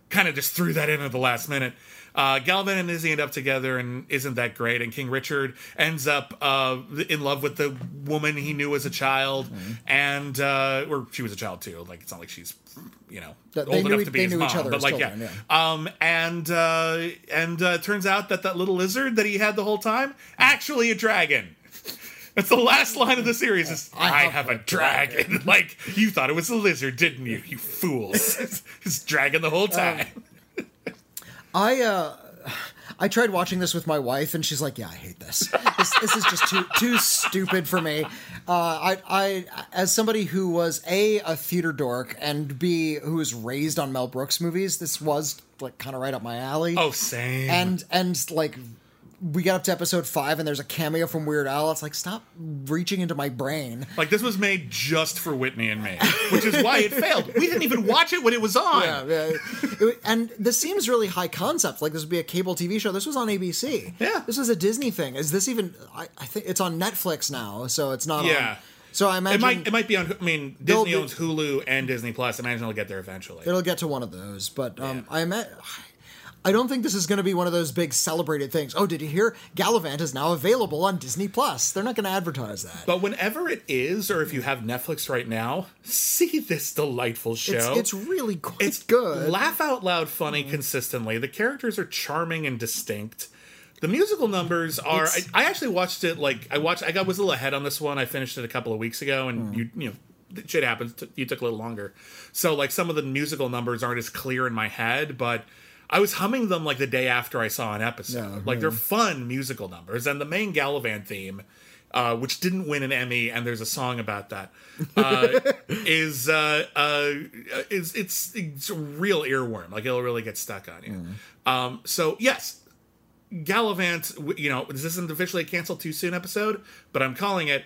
Kind of just threw that in at the last minute. Uh, Galvin and Izzy end up together, and isn't that great? And King Richard ends up uh, in love with the woman he knew as a child, Mm-hmm. and uh, or she was a child too. Like it's not like she's you know old enough e- to be they his knew mom, each other but like children, yeah. Um, and uh, and uh, turns out that that little lizard that he had the whole time actually a dragon. That's the last line of the series. Is I, have, a dragon. [laughs] like you thought it was a lizard, didn't you? You fools! [laughs] it's dragon the whole time. I uh I tried watching this with my wife, and she's like, "Yeah, I hate this. This, this is just too too stupid for me." Uh, I, I, as somebody who was a a theater dork and b who was raised on Mel Brooks movies, this was like kind of right up my alley. oh, same. and and like we got up to episode five and there's a cameo from Weird Al. It's like stop reaching into my brain. like this was made just for Whitney and me, which is why it failed. We didn't even watch it when it was on. Yeah, yeah. And this seems really high concept. Like this would be a cable TV show. This was on ABC. Yeah. this was a Disney thing. Is this even? I, I think it's on Netflix now, so it's not. Yeah. On, so I imagine It might it might be on. I mean, Disney owns Hulu and Disney Plus. I Imagine it'll get there eventually. it'll get to one of those. But um, I ima- I don't think this is going to be one of those big celebrated things. Oh, did you hear? Galavant is now available on Disney Plus. They're not going to advertise that. But whenever it is, or if you have Netflix right now, see this delightful show. It's, it's really quite It's good. Laugh out loud funny mm-hmm. consistently. The characters are charming and distinct. The musical numbers are. I, I actually watched it like I watched. I got was a little ahead on this one. I finished it a couple of weeks ago, and mm. you you know shit happens. You took a little longer, so like some of the musical numbers aren't as clear in my head, but. I was humming them like the day after I saw an episode. Yeah, like they're fun musical numbers, and the main Galavant theme uh, which didn't win an Emmy, and there's a song about that. Uh, [laughs] is uh, uh, is it's it's a real earworm. Like it'll really get stuck on you. Um, so yes, Galavant. You know, this isn't officially a canceled too soon episode, but I'm calling it.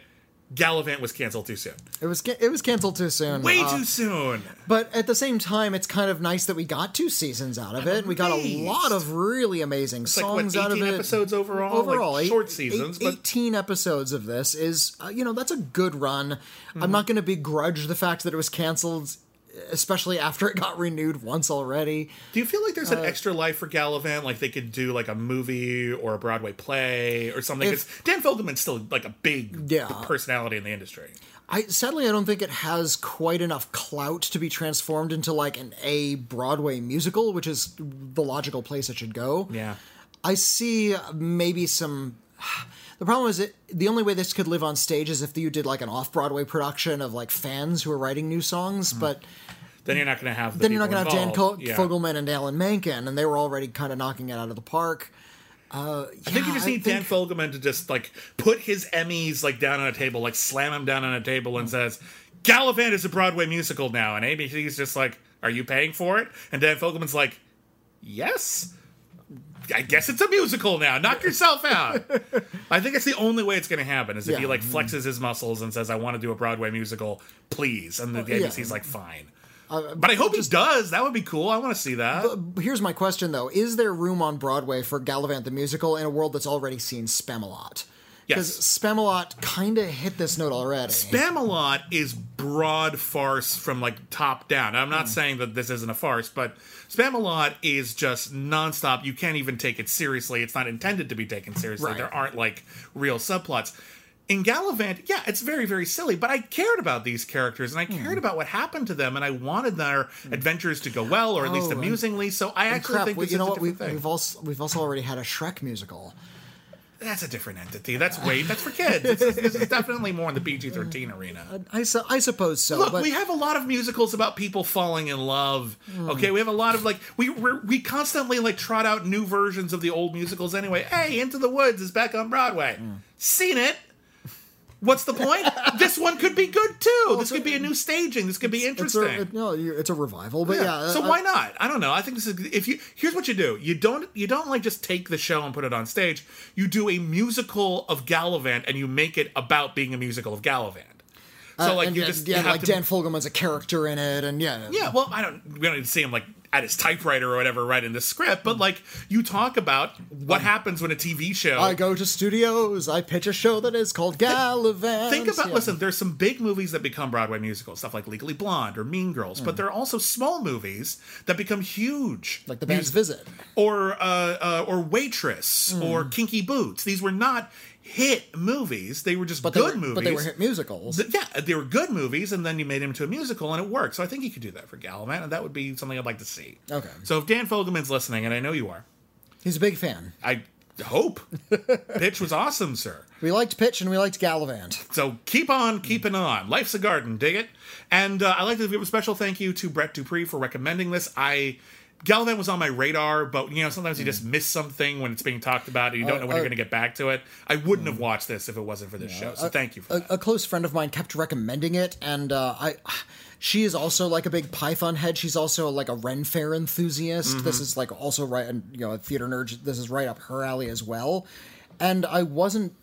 Galavant was canceled too soon. It was ca- it was canceled too soon. Way Uh, too soon. But at the same time, it's kind of nice that we got two seasons out of it. We got a lot of really amazing like, what, songs out of it. episodes overall? Like, Overall, short seasons, eight- but- eighteen episodes of this is, uh, you know, that's a good run. Mm-hmm. I'm not going to begrudge the fact that it was canceled, especially after it got renewed once already. Do you feel like Uh, there's an extra life for Galavant? Like they could do like a movie or a Broadway play or something? Because Dan Fogelman's still like a big Yeah. personality in the industry. I sadly I don't think it has quite enough clout to be transformed into like an A Broadway musical, which is the logical place it should go. Yeah. I see maybe some. The problem is that the only way this could live on stage is if you did like an off Broadway production of like fans who are writing new songs, but Then you're not going to have. The then you're not going to have Dan Co- yeah. Fogelman and Alan Menken, and they were already kind of knocking it out of the park. Uh, I think you just need Dan Fogelman to just like put his Emmys like down on a table, like slam him down on a table, and says, "Galavant is a Broadway musical now," and ABC's just like, "Are you paying for it?" And Dan Fogelman's like, "Yes." I guess it's a musical now. Knock yourself out. I think it's the only way it's going to happen is if he like mm-hmm. flexes his muscles and says, "I want to do a Broadway musical, please," and the yeah. ABC's like, "Fine." Uh, but I hope he does. That would be cool. I want to see that. Here's my question though: Is there room on Broadway for Galavant the musical in a world that's already seen Spamalot? Because Yes. Spamalot kind of hit this note already. Spamalot is broad farce from like top down. I'm not saying that this isn't a farce, but Spamalot is just nonstop. You can't even take it seriously. It's not intended to be taken seriously. Right. There aren't like real subplots. In Galavant, yeah, it's very, very silly, but I cared about these characters and I cared Hmm. about what happened to them and I wanted their adventures to go well or at least Oh, and- amusingly. So I actually crap, think we- this you know a what? We've, thing. we've also we've also already had a Shrek musical. That's a different entity. That's way that's for kids. This is, this is definitely more in the PG-13 arena. I, su- I suppose so. Look, but we have a lot of musicals about people falling in love. Hmm. Okay, we have a lot of like we we're, we constantly like trot out new versions of the old musicals. Anyway, hey, Into the Woods is back on Broadway. Hmm. Seen it? What's the point? this one could be good too. This could be a new staging. This could be it's interesting. a, it- no, it's a revival. But yeah, so I- why not? I don't know. I think this is if you here's what you do. You don't you don't like just take the show and put it on stage. You do a musical of Galavant and you make it about being a musical of Galavant. So uh, like you and- just yeah, you like to, Dan Fogelman's a character in it, and yeah, Yeah, well, I don't. We don't need to see him like at his typewriter or whatever writing the script, but like you talk about what happens when a TV show. I go to studios. I pitch a show that is called Galavant. Think about Yeah. listen. There's some big movies that become Broadway musicals, stuff like Legally Blonde or Mean Girls, but there are also small movies that become huge, like the band's visit. or uh, uh, or Waitress or Kinky Boots. These were not hit movies; they were just But good were, movies. But they were hit musicals. Th- yeah, they were good movies, and then you made him into a musical, and it worked. So I think you could do that for Galavant, and that would be something I'd like to see. Okay. So if Dan Fogelman's listening, and I know you are, He's a big fan. I hope [laughs] Pitch was awesome, sir. We liked Pitch and we liked Galavant. So keep on keeping on. Life's a garden, dig it. And uh, I'd like to give a special thank you to Brett Dupree for recommending this. I Galavant was on my radar, but you know sometimes you just miss something when it's being talked about, and you don't know when uh, you're going to get back to it. I wouldn't have watched this if it wasn't for this show. So thank you for that. A, a close friend of mine kept recommending it, and uh, I. She is also like a big Python head. She's also like a Ren Fair enthusiast. Mm-hmm. This is like also right, and you know, a theater nerd. This is right up her alley as well. And I wasn't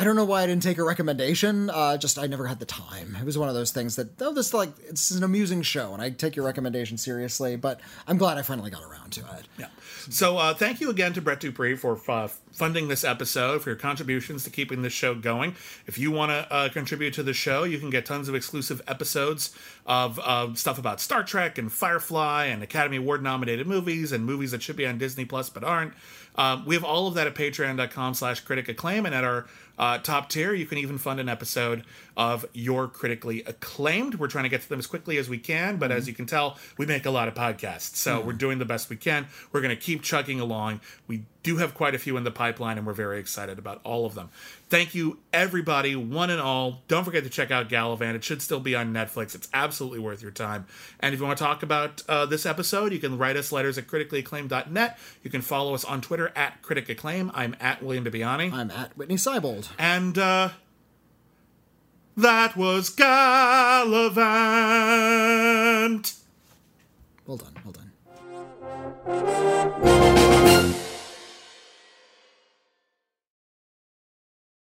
I don't know why I didn't take a recommendation. Uh, just I never had the time. It was one of those things that oh, this like it's an amusing show, and I take your recommendation seriously. But I'm glad I finally got around to it. Yeah. So uh, thank you again to Brett Dupree for uh, funding this episode, for your contributions to keeping this show going. If you want to uh, contribute to the show, you can get tons of exclusive episodes of uh, stuff about Star Trek and Firefly and Academy Award nominated movies and movies that should be on Disney Plus but aren't. Um, we have all of that at patreon.com slash critic acclaim and at our uh, top tier you can even fund an episode of your critically acclaimed we're trying to get to them as quickly as we can but as you can tell we make a lot of podcasts so we're doing the best we can we're going to keep chugging along we do have quite a few in the pipeline, and we're very excited about all of them. Thank you, everybody, one and all. Don't forget to check out Galavant. It should still be on Netflix. It's absolutely worth your time. And if you want to talk about uh, this episode, you can write us letters at criticallyacclaimed.net. You can follow us on Twitter at Critic Acclaim. I'm at William Bibbiani. I'm at Whitney Seibold. And uh, that was Galavant. Well done, well done.